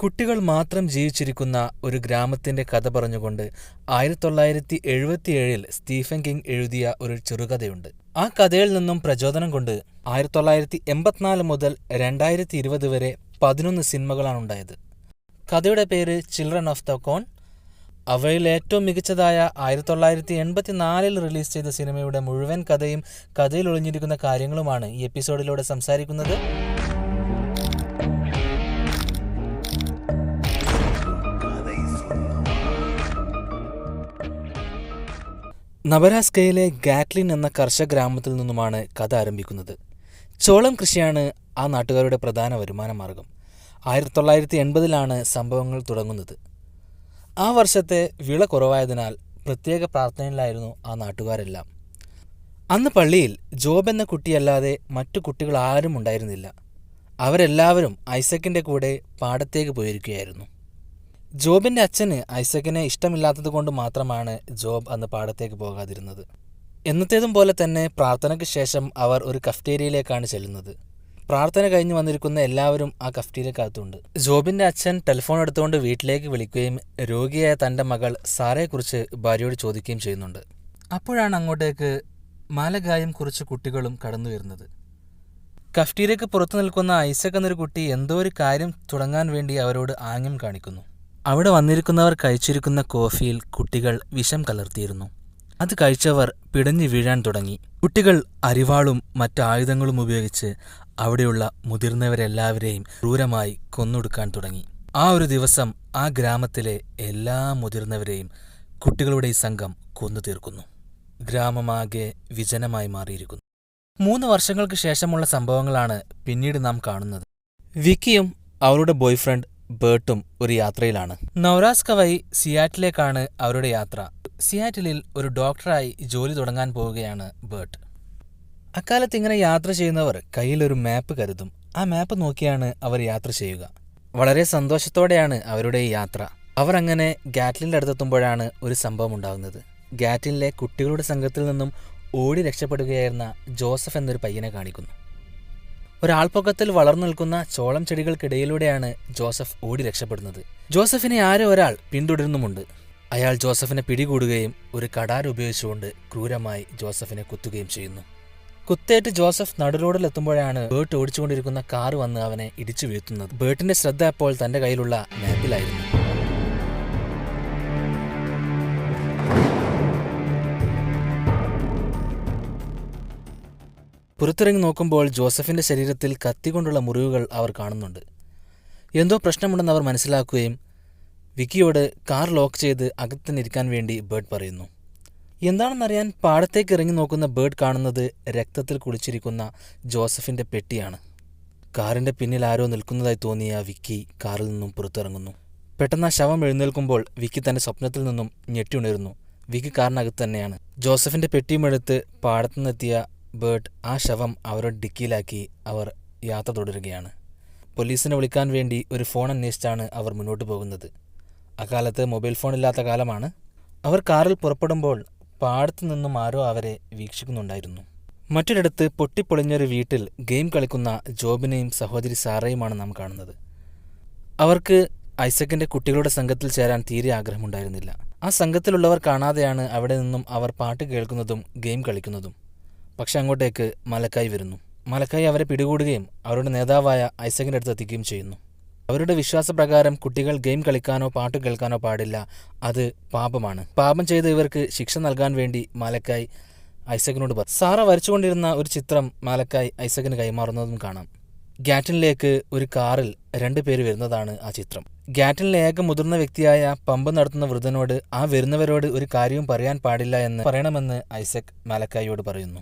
കുട്ടികൾ മാത്രം ജീവിച്ചിരിക്കുന്ന ഒരു ഗ്രാമത്തിന്റെ കഥ പറഞ്ഞുകൊണ്ട് ആയിരത്തി തൊള്ളായിരത്തി എഴുപത്തിയേഴിൽ സ്റ്റീഫൻ കിങ് എഴുതിയ ഒരു ചെറുകഥയുണ്ട്. ആ കഥയിൽ നിന്നും പ്രചോദനം കൊണ്ട് ആയിരത്തി തൊള്ളായിരത്തി എൺപത്തിനാല് മുതൽ രണ്ടായിരത്തി ഇരുപത് വരെ പതിനൊന്ന് സിനിമകളാണ് ഉണ്ടായത്. കഥയുടെ പേര് ചിൽഡ്രൻ ഓഫ് ദ കോൺ. അവയിൽ ഏറ്റവും മികച്ചതായ ആയിരത്തി തൊള്ളായിരത്തി എൺപത്തിനാലിൽ റിലീസ് ചെയ്ത സിനിമയുടെ മുഴുവൻ കഥയും കഥയിൽ ഒളിഞ്ഞിരിക്കുന്ന കാര്യങ്ങളുമാണ് ഈ എപ്പിസോഡിലൂടെ സംസാരിക്കുന്നത്. നബരാസ്കയിലെ ഗാറ്റ്ലിൻ എന്ന കർഷക ഗ്രാമത്തിൽ നിന്നുമാണ് കഥ ആരംഭിക്കുന്നത്. ചോളം കൃഷിയാണ് ആ നാട്ടുകാരുടെ പ്രധാന വരുമാന മാർഗം. ആയിരത്തി തൊള്ളായിരത്തി എൺപതിലാണ് സംഭവങ്ങൾ തുടങ്ങുന്നത്. ആ വർഷത്തെ വിള കുറവായതിനാൽ പ്രത്യേക പ്രാർത്ഥനയിലായിരുന്നു ആ നാട്ടുകാരെല്ലാം. അന്ന് പള്ളിയിൽ ജോബ് എന്ന കുട്ടിയല്ലാതെ മറ്റു കുട്ടികൾ ആരും ഉണ്ടായിരുന്നില്ല. അവരെല്ലാവരും ഐസക്കിന്റെ കൂടെ പാടത്തേക്ക് പോയിരിക്കുകയായിരുന്നു. ജോബിന്റെ അച്ഛന് ഐസക്കിനെ ഇഷ്ടമില്ലാത്തത് കൊണ്ട് മാത്രമാണ് ജോബ് അന്ന് പാടത്തേക്ക് പോകാതിരുന്നത്. എന്നത്തേതും പോലെ തന്നെ പ്രാർത്ഥനയ്ക്ക് ശേഷം അവർ ഒരു കഫ്റ്റേരിയയിലേക്കാണ് ചെല്ലുന്നത്. പ്രാർത്ഥന കഴിഞ്ഞ് വന്നിരിക്കുന്ന എല്ലാവരും ആ കഫ്റ്റീരിയക്കകത്തുണ്ട്. ജോബിന്റെ അച്ഛൻ ടെലിഫോൺ എടുത്തുകൊണ്ട് വീട്ടിലേക്ക് വിളിക്കുകയും രോഗിയായ തന്റെ മകൾ സാറയെക്കുറിച്ച് ഭാര്യയോട് ചോദിക്കുകയും ചെയ്യുന്നുണ്ട്. അപ്പോഴാണ് അങ്ങോട്ടേക്ക് മാലഗായം കുറിച്ച് കുട്ടികളും കടന്നു വരുന്നത് കഫ്റ്റീരിയക്ക് പുറത്തു നിൽക്കുന്ന ഐസക് എന്നൊരു കുട്ടി എന്തോ ഒരു കാര്യം തുടങ്ങാൻ വേണ്ടി അവരോട് ആംഗ്യം കാണിക്കുന്നു. അവിടെ വന്നിരിക്കുന്നവർ കഴിച്ചിരിക്കുന്ന കോഫിയിൽ കുട്ടികൾ വിഷം കലർത്തിയിരുന്നു. അത് കഴിച്ചവർ പിടഞ്ഞു വീഴാൻ തുടങ്ങി. കുട്ടികൾ അരിവാളും മറ്റ് ആയുധങ്ങളും ഉപയോഗിച്ച് അവിടെയുള്ള മുതിർന്നവരെല്ലാവരെയും ക്രൂരമായി കൊന്നൊടുക്കാൻ തുടങ്ങി. ആ ഒരു ദിവസം ആ ഗ്രാമത്തിലെ എല്ലാ മുതിർന്നവരെയും കുട്ടികളുടെ ഈ സംഘം കൊന്നു തീർക്കുന്നു. ഗ്രാമമാകെ വിജനമായി മാറിയിരിക്കുന്നു. മൂന്ന് വർഷങ്ങൾക്ക് ശേഷമുള്ള സംഭവങ്ങളാണ് പിന്നീട് നാം കാണുന്നത്. വിക്കിയും അവളുടെ ബോയ്ഫ്രണ്ട് ബേർട്ടും ഒരു യാത്രയിലാണ്. നൗറാസ് വഴി സിയാറ്റിലേക്കാണ് അവരുടെ യാത്ര. സിയാറ്റിലിൽ ഒരു ഡോക്ടറായി ജോലി തുടങ്ങാൻ പോവുകയാണ് ബേർട്ട് അക്കാലത്ത് ഇങ്ങനെ യാത്ര ചെയ്യുന്നവർ കയ്യിലൊരു മാപ്പ് കരുതും. ആ മാപ്പ് നോക്കിയാണ് അവർ യാത്ര ചെയ്യുക. വളരെ സന്തോഷത്തോടെയാണ് അവരുടെ ഈ യാത്ര. അവർ അങ്ങനെ ഗാറ്റ്ലിന്റെ അടുത്തെത്തുമ്പോഴാണ് ഒരു സംഭവം ഉണ്ടാകുന്നത് ഗാറ്റ്ലിനിലെ കുട്ടികളുടെ സംഘത്തിൽ നിന്നും ഓടി രക്ഷപ്പെടുകയായിരുന്ന ജോസഫ് എന്നൊരു പയ്യനെ കാണിക്കുന്നു. ഒരാൾപ്പൊക്കത്തിൽ വളർന്നു നിൽക്കുന്ന ചോളം ചെടികൾക്കിടയിലൂടെയാണ് ജോസഫ് ഓടി രക്ഷപ്പെടുന്നത്. ജോസഫിനെ ആരോ ഒരാൾ പിന്തുടരുന്നുമുണ്ട്. അയാൾ ജോസഫിനെ പിടികൂടുകയും ഒരു കടാർ ഉപയോഗിച്ചുകൊണ്ട് ക്രൂരമായി ജോസഫിനെ കുത്തുകയും ചെയ്യുന്നു. കുത്തേറ്റ് ജോസഫ് നടുറോഡിലെത്തുമ്പോഴാണ് ബേർട്ട് ഓടിച്ചുകൊണ്ടിരിക്കുന്ന കാർ വന്ന് അവനെ ഇടിച്ചു വീഴ്ത്തുന്നത്. ബേർട്ടിന്റെ ശ്രദ്ധ അപ്പോൾ തന്റെ കയ്യിലുള്ള മാപ്പിലായിരുന്നു. പുറത്തിറങ്ങി നോക്കുമ്പോൾ ജോസഫിന്റെ ശരീരത്തിൽ കത്തികൊണ്ടുള്ള മുറിവുകൾ അവർ കാണുന്നുണ്ട്. എന്തോ പ്രശ്നമുണ്ടെന്ന് അവർ മനസ്സിലാക്കുകയും വിക്കിയോട് കാർ ലോക്ക് ചെയ്ത് അകത്തുനിന്നിരിക്കാൻ വേണ്ടി ബേർഡ് പറയുന്നു. എന്താണെന്നറിയാൻ പാടത്തേക്ക് ഇറങ്ങി നോക്കുന്ന ബേർഡ് കാണുന്നത് രക്തത്തിൽ കുളിച്ചിരിക്കുന്ന ജോസഫിന്റെ പെട്ടിയാണ്. കാറിന്റെ പിന്നിൽ ആരോ നിൽക്കുന്നതായി തോന്നിയ വിക്കി കാറിൽ നിന്നും പുറത്തിറങ്ങുന്നു. പെട്ടെന്ന് ആ ശവം എഴുന്നേൽക്കുമ്പോൾ വിക്കി തന്റെ സ്വപ്നത്തിൽ നിന്നും ഞെട്ടിയുണരുന്നു. വിക്കി കാറിനകത്ത് തന്നെയാണ്. ജോസഫിന്റെ പെട്ടിയുമെടുത്ത് പാടത്തുനിന്നെത്തിയ ബേർഡ് ആ ശവം അവരുടെ ഡിക്കിയിലാക്കി അവർ യാത്ര തുടരുകയാണ്. പോലീസിനെ വിളിക്കാൻ വേണ്ടി ഒരു ഫോൺ അന്വേഷിച്ചാണ് അവർ മുന്നോട്ട് പോകുന്നത്. അക്കാലത്ത് മൊബൈൽ ഫോൺ ഇല്ലാത്ത കാലമാണ്. അവർ കാറിൽ പുറപ്പെടുമ്പോൾ പാടത്തു നിന്നും ആരോ അവരെ വീക്ഷിക്കുന്നുണ്ടായിരുന്നു. മറ്റൊരിടത്ത് പൊട്ടിപ്പൊളിഞ്ഞൊരു വീട്ടിൽ ഗെയിം കളിക്കുന്ന ജോബിനെയും സഹോദരി സാറയുമാണ് നാം കാണുന്നത്. അവർക്ക് ഐസക്കിന്റെ കുട്ടികളുടെ സംഘത്തിൽ ചേരാൻ തീരെ ആഗ്രഹമുണ്ടായിരുന്നില്ല. ആ സംഘത്തിലുള്ളവർ കാണാതെയാണ് അവിടെ നിന്നും അവർ പാട്ട് കേൾക്കുന്നതും ഗെയിം കളിക്കുന്നതും. പക്ഷെ അങ്ങോട്ടേക്ക് മലക്കായി വരുന്നു. മലക്കായി അവരെ പിടികൂടുകയും അവരുടെ നേതാവായ ഐസക്കിന്റെ അടുത്ത് എത്തിക്കുകയും ചെയ്യുന്നു. അവരുടെ വിശ്വാസപ്രകാരം കുട്ടികൾ ഗെയിം കളിക്കാനോ പാട്ട് കേൾക്കാനോ പാടില്ല. അത് പാപമാണ്. പാപം ചെയ്ത ഇവർക്ക് ശിക്ഷ നൽകാൻ വേണ്ടി മാലക്കായി ഐസക്കിനോട് പറഞ്ഞു സാറ വരച്ചുകൊണ്ടിരുന്ന ഒരു ചിത്രം മാലക്കായി ഐസക്കിന് കൈമാറുന്നതും കാണാം. ഗാറ്റിനിലേക്ക് ഒരു കാറിൽ രണ്ടു പേര് വരുന്നതാണ് ആ ചിത്രം. ഗാറ്റിനിലെ ഏക മുതിർന്ന വ്യക്തിയായ പമ്പ് നടത്തുന്ന വൃദ്ധനോട് ആ വരുന്നവരോട് ഒരു കാര്യവും പറയാൻ പാടില്ല എന്ന് പറയണമെന്ന് ഐസക് മാലക്കായിയോട് പറയുന്നു.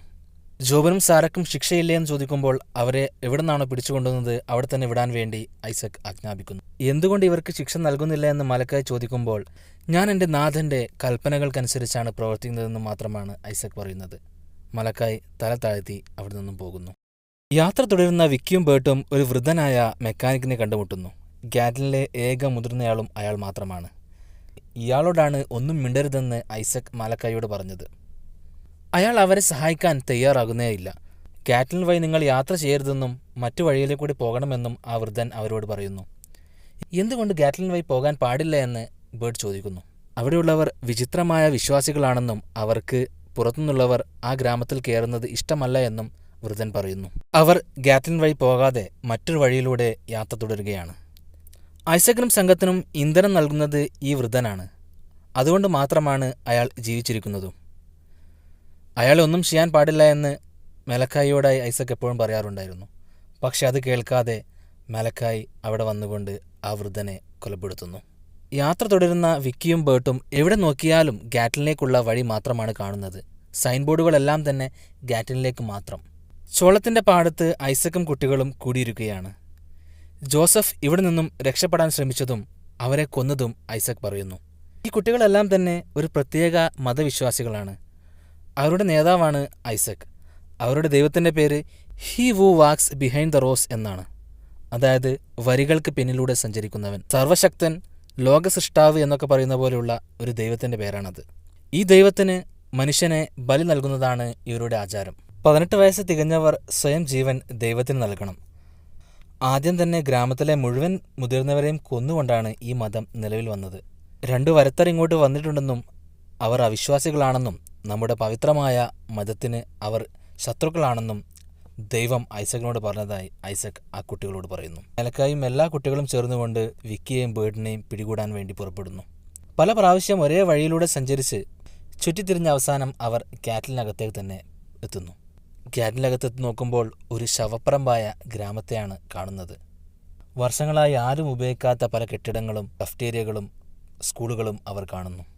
ജോബനും സാരക്കും ശിക്ഷയില്ലേ എന്ന് ചോദിക്കുമ്പോൾ അവരെ എവിടെ നിന്നാണോ പിടിച്ചുകൊണ്ടുവന്നത് അവിടെ തന്നെ വിടാൻ വേണ്ടി ഐസക് ആജ്ഞാപിക്കുന്നു. എന്തുകൊണ്ട് ഇവർക്ക് ശിക്ഷ നൽകുന്നില്ല എന്ന് മലക്കായി ചോദിക്കുമ്പോൾ ഞാൻ എന്റെ നാഥന്റെ കൽപ്പനകൾക്കനുസരിച്ചാണ് പ്രവർത്തിക്കുന്നതെന്ന് മാത്രമാണ് ഐസക് പറയുന്നത്. മലക്കായി തല താഴ്ത്തി അവിടെ നിന്നും പോകുന്നു. യാത്ര തുടരുന്ന വിക്കിയും ബേർട്ടും ഒരു വൃദ്ധനായ മെക്കാനിക്കിനെ കണ്ടുമുട്ടുന്നു. ഗാറ്റിനിലെ ഏക മുതിർന്നയാളും അയാൾ മാത്രമാണ്. ഇയാളോടാണ് ഒന്നും മിണ്ടരുതെന്ന് ഐസക് മലക്കായോട് പറഞ്ഞത്. അയാൾ അവരെ സഹായിക്കാൻ തയ്യാറാകുന്നേയില്ല. കാറ്റലിൻ വഴി നിങ്ങൾ യാത്ര ചെയ്യരുതെന്നും മറ്റു വഴിയിലെ കൂടി പോകണമെന്നും ആ വൃദ്ധൻ അവരോട് പറയുന്നു. എന്തുകൊണ്ട് ഗാറ്റ്ലിൻ വഴി പോകാൻ പാടില്ല എന്ന് ബേർഡ് ചോദിക്കുന്നു. അവിടെയുള്ളവർ വിചിത്രമായ വിശ്വാസികളാണെന്നും അവർക്ക് പുറത്തുനിന്നുള്ളവർ ആ ഗ്രാമത്തിൽ കയറുന്നത് ഇഷ്ടമല്ല എന്നും വൃദ്ധൻ പറയുന്നു. അവർ ഗാറ്റ്ലിൻ വഴി പോകാതെ മറ്റൊരു വഴിയിലൂടെ യാത്ര തുടരുകയാണ്. ഐസക്രം സംഘത്തിനും ഇന്ധനം നൽകുന്നത് ഈ വൃദ്ധനാണ് അതുകൊണ്ട് മാത്രമാണ് അയാൾ ജീവിച്ചിരിക്കുന്നതും. അയാളെ ഒന്നും ചെയ്യാൻ പാടില്ല എന്ന് മെലക്കായിയോടായി ഐസക് എപ്പോഴും പറയാറുണ്ടായിരുന്നു. പക്ഷെ അത് കേൾക്കാതെ മെലക്കായി അവിടെ വന്നുകൊണ്ട് ആ വൃദ്ധനെ കൊലപ്പെടുത്തുന്നു. യാത്ര തുടരുന്ന വിക്കിയും ബേർട്ടും എവിടെ നോക്കിയാലും ഗാറ്റിനിലേക്കുള്ള വഴി മാത്രമാണ് കാണുന്നത്. സൈൻ ബോർഡുകളെല്ലാം തന്നെ ഗാറ്റിനിലേക്ക് മാത്രം. ചോളത്തിന്റെ പാടത്ത് ഐസക്കും കുട്ടികളും കൂടിയിരിക്കുകയാണ്. ജോസഫ് ഇവിടെ നിന്നും രക്ഷപ്പെടാൻ ശ്രമിച്ചതും അവരെ കൊന്നതും ഐസക് പറയുന്നു. ഈ കുട്ടികളെല്ലാം തന്നെ ഒരു പ്രത്യേക മതവിശ്വാസികളാണ്. അവരുടെ നേതാവാണ് ഐസക്. അവരുടെ ദൈവത്തിന്റെ പേര് he who walks behind the rows എന്നാണ്. അതായത് വരികൾക്ക് പിന്നിലൂടെ സഞ്ചരിക്കുന്നവൻ. സർവശക്തൻ ലോകസൃഷ്ടാവ് എന്നൊക്കെ പറയുന്ന പോലെയുള്ള ഒരു ദൈവത്തിന്റെ പേരാണത്. ഈ ദൈവത്തിന് മനുഷ്യനെ ബലി നൽകുന്നതാണ് ഇവരുടെ ആചാരം. പതിനെട്ട് വയസ്സ് തികഞ്ഞവർ സ്വയം ജീവൻ ദൈവത്തിന് നൽകണം. ആദ്യം തന്നെ ഗ്രാമത്തിലെ മുഴുവൻ മുതിർന്നവരെയും കൊന്നുകൊണ്ടാണ് ഈ മതം നിലവിൽ വന്നത്. രണ്ടു വരത്തർ ഇങ്ങോട്ട് വന്നിട്ടുണ്ടെന്നും അവർ അവിശ്വാസികളാണെന്നും നമ്മുടെ പവിത്രമായ മതത്തിന് അവർ ശത്രുക്കളാണെന്നും ദൈവം ഐസക്കിനോട് പറഞ്ഞതായി ഐസക് ആ കുട്ടികളോട് പറയുന്നു. നിലക്കായും എല്ലാ കുട്ടികളും ചേർന്നുകൊണ്ട് വിക്കിയെയും ബേർഡിനെയും പിടികൂടാൻ വേണ്ടി പുറപ്പെടുന്നു. പല പ്രാവശ്യം ഒരേ വഴിയിലൂടെ സഞ്ചരിച്ച് ചുറ്റിത്തിരിഞ്ഞ അവസാനം അവർ ക്യാറ്റിലിനകത്തേക്ക് തന്നെ എത്തുന്നു. ക്യാറ്റിനകത്തെത്തി നോക്കുമ്പോൾ ഒരു ശവപ്പറമ്പായ ഗ്രാമത്തെയാണ് കാണുന്നത്. വർഷങ്ങളായി ആരും ഉപയോഗിക്കാത്ത പല കെട്ടിടങ്ങളും കഫ്റ്റേരിയകളും സ്കൂളുകളും അവർ കാണുന്നു.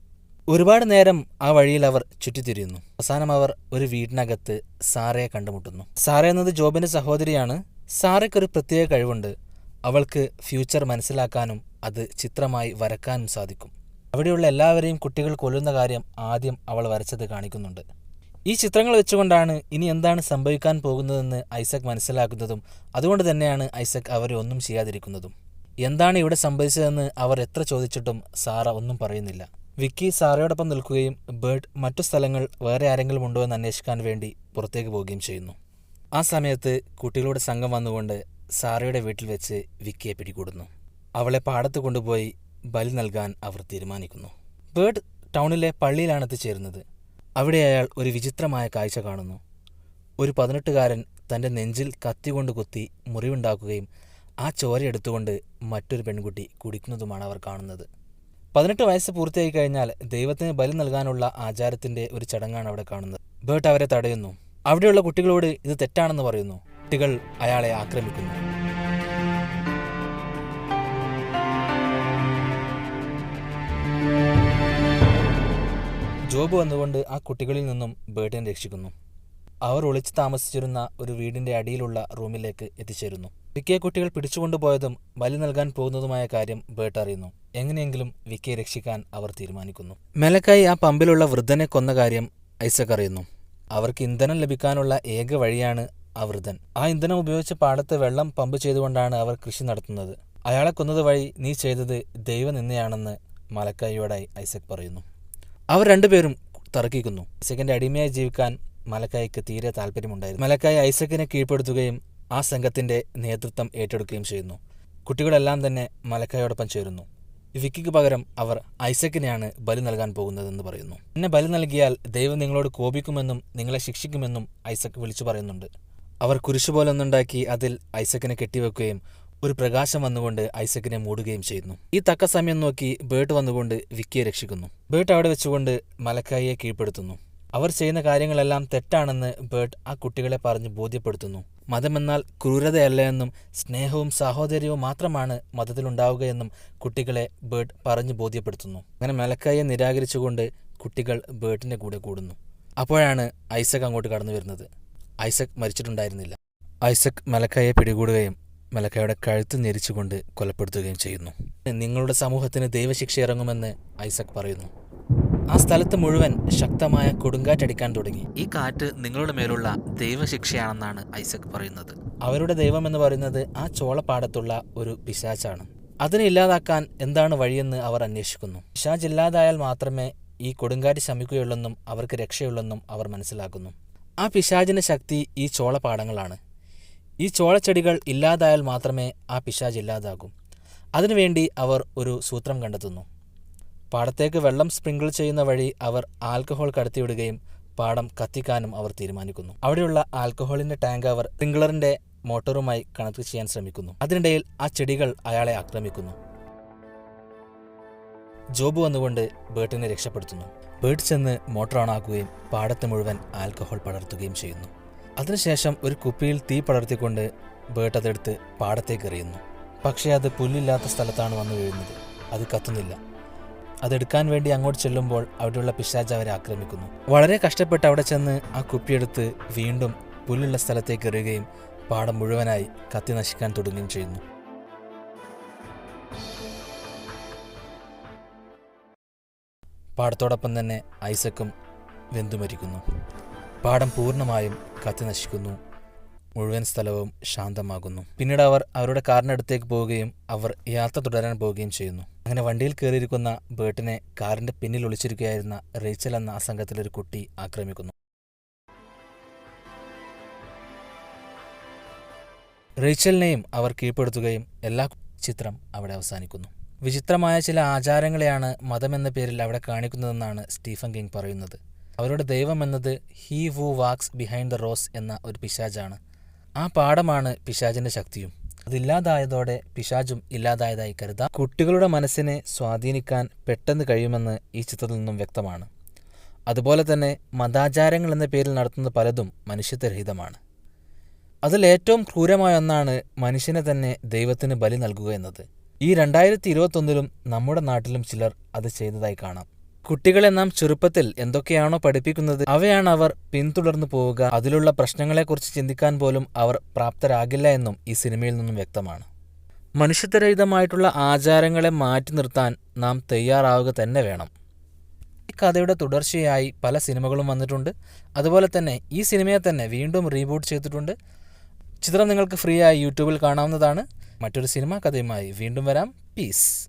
ഒരുപാട് നേരം ആ വഴിയിൽ അവർ ചുറ്റിത്തിരിയുന്നു. അവസാനം അവർ ഒരു വീടിനകത്ത് സാറയെ കണ്ടുമുട്ടുന്നു. സാറ എന്നത് ജോബിന്റെ സഹോദരിയാണ്. സാറയ്ക്കൊരു പ്രത്യേക കഴിവുണ്ട്. അവൾക്ക് ഫ്യൂച്ചർ മനസ്സിലാക്കാനും അത് ചിത്രമായി വരക്കാനും സാധിക്കും. അവിടെയുള്ള എല്ലാവരെയും കുട്ടികൾ കൊല്ലുന്ന കാര്യം ആദ്യം അവൾ വരച്ചത് കാണിക്കുന്നുണ്ട്. ഈ ചിത്രങ്ങൾ വെച്ചുകൊണ്ടാണ് ഇനി എന്താണ് സംഭവിക്കാൻ പോകുന്നതെന്ന് ഐസക് മനസ്സിലാക്കുന്നതും അതുകൊണ്ട് തന്നെയാണ് ഐസക് അവരെ ഒന്നും ചെയ്യാതിരിക്കുന്നതും. എന്താണ് ഇവിടെ സംഭവിച്ചതെന്ന് അവർ എത്ര ചോദിച്ചിട്ടും സാറ ഒന്നും പറയുന്നില്ല. വിക്കി സാറയോടൊപ്പം നിൽക്കുകയും ബേർഡ് മറ്റു സ്ഥലങ്ങൾ വേറെ ആരെങ്കിലും ഉണ്ടോ എന്ന് അന്വേഷിക്കാൻ വേണ്ടി പുറത്തേക്ക് പോവുകയും ചെയ്യുന്നു. ആ സമയത്ത് കുട്ടികളുടെ സംഘം വന്നുകൊണ്ട് സാറയുടെ വീട്ടിൽ വെച്ച് വിക്കിയെ പിടികൂടുന്നു. അവളെ പാടത്ത് കൊണ്ടുപോയി ബലി നൽകാൻ അവർ തീരുമാനിക്കുന്നു. ബേർഡ് ടൗണിലെ പള്ളിയിലാണ് എത്തിച്ചേരുന്നത്. അവിടെ അയാൾ ഒരു വിചിത്രമായ കാഴ്ച കാണുന്നു. ഒരു പതിനെട്ടുകാരൻ തന്റെ നെഞ്ചിൽ കത്തി കൊണ്ട് കുത്തി മുറിവുണ്ടാക്കുകയും ആ ചോര എടുത്തുകൊണ്ട് മറ്റൊരു പെൺകുട്ടി കുടിക്കുന്നതുമാണ് അവർ കാണുന്നത്. പതിനെട്ട് വയസ്സ് പൂർത്തിയായി കഴിഞ്ഞാൽ ദൈവത്തിന് ബലി നൽകാനുള്ള ആചാരത്തിന്റെ ഒരു ചടങ്ങാണ് അവിടെ കാണുന്നത്. ബേട്ട് അവരെ തടയുന്നു. അവിടെയുള്ള കുട്ടികളോട് ഇത് തെറ്റാണെന്ന് പറയുന്നു. കുട്ടികൾ അയാളെ ആക്രമിക്കുന്നു. ജോബ് വന്നുകൊണ്ട് ആ കുട്ടികളിൽ നിന്നും ബേട്ടിനെ രക്ഷിക്കുന്നു. അവർ ഒളിച്ചു താമസിച്ചിരുന്ന ഒരു വീടിന്റെ അടിയിലുള്ള റൂമിലേക്ക് എത്തിച്ചേരുന്നു. വിക്കിയെ കുട്ടികൾ പിടിച്ചുകൊണ്ടുപോയതും ബലി നൽകാൻ പോകുന്നതുമായ കാര്യം ബേട്ട് അറിയുന്നു. എങ്ങനെയെങ്കിലും വിക്കിയെ രക്ഷിക്കാൻ അവർ തീരുമാനിക്കുന്നു. മെലക്കായി ആ പമ്പിലുള്ള വൃദ്ധനെ കൊന്ന കാര്യം ഐസക് അറിയുന്നു. അവർക്ക് ഇന്ധനം ലഭിക്കാനുള്ള ഏക വഴിയാണ് ആ വൃദ്ധൻ. ആ ഇന്ധനം ഉപയോഗിച്ച് പാടത്ത് വെള്ളം പമ്പ് ചെയ്തുകൊണ്ടാണ് അവർ കൃഷി നടത്തുന്നത്. അയാളെ കൊന്നത് വഴി നീ ചെയ്തത് ദൈവനിന്ദയാണെന്ന് മലക്കായിയോടായി ഐസക് പറയുന്നു. അവർ രണ്ടുപേരും തർക്കിക്കുന്നു. ഐസക്കിന്റെ അടിമയായി ജീവിക്കാൻ മലക്കായിക്ക് തീരെ താല്പര്യമുണ്ടായിരുന്നു മലക്കായ് ഐസക്കിനെ കീഴ്പ്പെടുത്തുകയും ആ സംഘത്തിന്റെ നേതൃത്വം ഏറ്റെടുക്കുകയും ചെയ്യുന്നു. കുട്ടികളെല്ലാം തന്നെ മലക്കായോടൊപ്പം ചേരുന്നു. വിക്കിക്ക് പകരം അവർ ഐസക്കിനെയാണ് ബലി നൽകാൻ പോകുന്നതെന്ന് പറയുന്നു. എന്നെ ബലി നൽകിയാൽ ദൈവം നിങ്ങളോട് കോപിക്കുമെന്നും നിങ്ങളെ ശിക്ഷിക്കുമെന്നും ഐസക് വിളിച്ചു പറയുന്നുണ്ട്. അവർ കുരിശു പോലെ ഒന്നുണ്ടാക്കി അതിൽ ഐസക്കിനെ കെട്ടിവെക്കുകയും ഒരു പ്രകാശം വന്നുകൊണ്ട് ഐസക്കിനെ മൂടുകയും ചെയ്യുന്നു. ഈ തക്ക സമയം നോക്കി ബേർട്ട് വന്നുകൊണ്ട് വിക്കിയെ രക്ഷിക്കുന്നു. ബേർട്ട് അവിടെ വെച്ചുകൊണ്ട് മലക്കായിയെ കീഴ്പ്പെടുത്തുന്നു. അവർ ചെയ്യുന്ന കാര്യങ്ങളെല്ലാം തെറ്റാണെന്ന് ബേർട്ട് ആ കുട്ടികളെ പറഞ്ഞ് ബോധ്യപ്പെടുത്തുന്നു. മതമെന്നാൽ ക്രൂരതയല്ല എന്നും സ്നേഹവും സാഹോദര്യവും മാത്രമാണ് മതത്തിലുണ്ടാവുകയെന്നും കുട്ടികളെ ബേർട്ട് പറഞ്ഞു ബോധ്യപ്പെടുത്തുന്നു. അങ്ങനെ മലക്കായെ നിരാകരിച്ചുകൊണ്ട് കുട്ടികൾ ബേർട്ടിന്റെ കൂടെ കൂടുന്നു. അപ്പോഴാണ് ഐസക് അങ്ങോട്ട് കടന്നു വരുന്നത് ഐസക് മരിച്ചിട്ടുണ്ടായിരുന്നില്ല. ഐസക് മലക്കായെ പിടികൂടുകയും മലക്കായുടെ കഴുത്ത് ഞെരിച്ചുകൊണ്ട് കൊലപ്പെടുത്തുകയും ചെയ്യുന്നു. നിങ്ങളുടെ സമൂഹത്തിന് ദൈവശിക്ഷ ഇറങ്ങുമെന്ന് ഐസക് പറയുന്നു. ആ സ്ഥലത്ത് മുഴുവൻ ശക്തമായ കൊടുങ്കാറ്റടിക്കാൻ തുടങ്ങി. ഈ കാറ്റ് നിങ്ങളുടെ മേലുള്ള ദൈവശിക്ഷയാണെന്നാണ് ഐസക് പറയുന്നത്. അവരുടെ ദൈവം എന്ന് പറയുന്നത് ആ ചോളപ്പാടത്തുള്ള ഒരു പിശാച്ചാണ് അതിനെ ഇല്ലാതാക്കാൻ എന്താണ് വഴിയെന്ന് അവർ അന്വേഷിക്കുന്നു. പിശാജ് ഇല്ലാതായാൽ മാത്രമേ ഈ കൊടുങ്കാറ്റ് ശമിക്കുകയുള്ളെന്നും അവർക്ക് രക്ഷയുള്ളെന്നും അവർ മനസ്സിലാക്കുന്നു. ആ പിശാജിന്റെ ശക്തി ഈ ചോളപ്പാടങ്ങളാണ്. ഈ ചോളച്ചെടികൾ ഇല്ലാതായാൽ മാത്രമേ ആ പിശാജ് ഇല്ലാതാകൂ. അതിനുവേണ്ടി അവർ ഒരു സൂത്രം കണ്ടെത്തുന്നു. പാടത്തേക്ക് വെള്ളം സ്പ്രിങ്കിൾ ചെയ്യുന്ന വഴി അവർ ആൽക്കഹോൾ കടത്തിവിടുകയും പാടം കത്തിക്കാനും അവർ തീരുമാനിക്കുന്നു. അവിടെയുള്ള ആൽക്കഹോളിന്റെ ടാങ്ക് അവർ സ്പ്രിംഗ്ലറിന്റെ മോട്ടോറുമായി കണക്ട് ചെയ്യാൻ ശ്രമിക്കുന്നു. അതിനിടയിൽ ആ ചെടികൾ അയാളെ ആക്രമിക്കുന്നു. ജോബ് വന്നുകൊണ്ട് ബേർട്ടിനെ രക്ഷപ്പെടുത്തുന്നു. ബേർട്ട് ചെന്ന് മോട്ടോർ ഓണാക്കുകയും പാടത്ത് മുഴുവൻ ആൽക്കഹോൾ പടർത്തുകയും ചെയ്യുന്നു. അതിനുശേഷം ഒരു കുപ്പിയിൽ തീ പടർത്തിക്കൊണ്ട് ബേട്ട് അതെടുത്ത് പാടത്തേക്ക് എറിയുന്നു. പക്ഷേ അത് പുല്ലില്ലാത്ത സ്ഥലത്താണ് വന്നു വീഴുന്നത്. അത് കത്തുന്നില്ല. അതെടുക്കാൻ വേണ്ടി അങ്ങോട്ട് ചെല്ലുമ്പോൾ അവിടെയുള്ള പിശാജ് അവരെ ആക്രമിക്കുന്നു. വളരെ കഷ്ടപ്പെട്ട് അവിടെ ചെന്ന് ആ കുപ്പിയെടുത്ത് വീണ്ടും പുല്ലുള്ള സ്ഥലത്തേക്ക് എറിയുകയും പാടം മുഴുവനായി കത്തി നശിക്കാൻ തുടങ്ങുകയും ചെയ്യുന്നു. പാടത്തോടൊപ്പം തന്നെ ഐസക്കും വെന്തുമരിക്കുന്നു. പാടം പൂർണമായും കത്തി നശിക്കുന്നു. മുഴുവൻ സ്ഥലവും ശാന്തമാകുന്നു. പിന്നീട് അവർ അവരുടെ കാറിനടുത്തേക്ക് പോവുകയും അവർ യാത്ര തുടരാൻ പോവുകയും ചെയ്യുന്നു. അങ്ങനെ വണ്ടിയിൽ കയറിയിരിക്കുന്ന ബേട്ടിനെ കാറിന്റെ പിന്നിൽ ഒളിച്ചിരിക്കുകയായിരുന്ന റേച്ചൽ എന്ന ആ ഒരു കുട്ടി ആക്രമിക്കുന്നു. റേച്ചലിനെയും അവർ കീഴ്പ്പെടുത്തുകയും എല്ലാ ചിത്രം അവിടെ അവസാനിക്കുന്നു. വിചിത്രമായ ചില ആചാരങ്ങളെയാണ് മതമെന്ന പേരിൽ അവിടെ കാണിക്കുന്നതെന്നാണ് സ്റ്റീഫൻ കിങ് പറയുന്നത്. അവരുടെ ദൈവം എന്നത് he who walks behind the rows എന്ന ഒരു പിശാജാണ് ആ പാഠമാണ് പിശാജിന്റെ ശക്തിയും. അതില്ലാതായതോടെ പിശാജും ഇല്ലാതായതായി കരുതാം. കുട്ടികളുടെ മനസ്സിനെ സ്വാധീനിക്കാൻ പെട്ടെന്ന് കഴിയുമെന്ന് ഈ ചിത്രത്തിൽ നിന്നും വ്യക്തമാണ്. അതുപോലെ തന്നെ മതാചാരങ്ങൾ എന്ന പേരിൽ നടത്തുന്ന പലതും മനുഷ്യത്വരഹിതമാണ്. അതിൽ ഏറ്റവും ക്രൂരമായ ഒന്നാണ് മനുഷ്യനെ തന്നെ ദൈവത്തിന് ബലി നൽകുക എന്നത്. ഈ രണ്ടായിരത്തി ഇരുപത്തൊന്നിലും നമ്മുടെ നാട്ടിലും ചിലർ അത് ചെയ്തതായി കാണാം. കുട്ടികളെ നാം ചെറുപ്പത്തിൽ എന്തൊക്കെയാണോ പഠിപ്പിക്കുന്നത് അവയാണ് അവർ പിന്തുടർന്നു പോവുക. അതിലുള്ള പ്രശ്നങ്ങളെക്കുറിച്ച് ചിന്തിക്കാൻ പോലും അവർ പ്രാപ്തരാകില്ല എന്നും ഈ സിനിമയിൽ നിന്നും വ്യക്തമാണ്. മനുഷ്യത്വരഹിതമായിട്ടുള്ള ആചാരങ്ങളെ മാറ്റി നിർത്താൻ നാം തയ്യാറാവുക തന്നെ വേണം. ഈ കഥയുടെ തുടർച്ചയായി പല സിനിമകളും വന്നിട്ടുണ്ട്. അതുപോലെ തന്നെ ഈ സിനിമയെ തന്നെ വീണ്ടും റീബൂട്ട് ചെയ്തിട്ടുണ്ട്. ചിത്രം നിങ്ങൾക്ക് ഫ്രീ ആയി യൂട്യൂബിൽ കാണാവുന്നതാണ്. മറ്റൊരു സിനിമ കഥയുമായി വീണ്ടും വരാം. പീസ്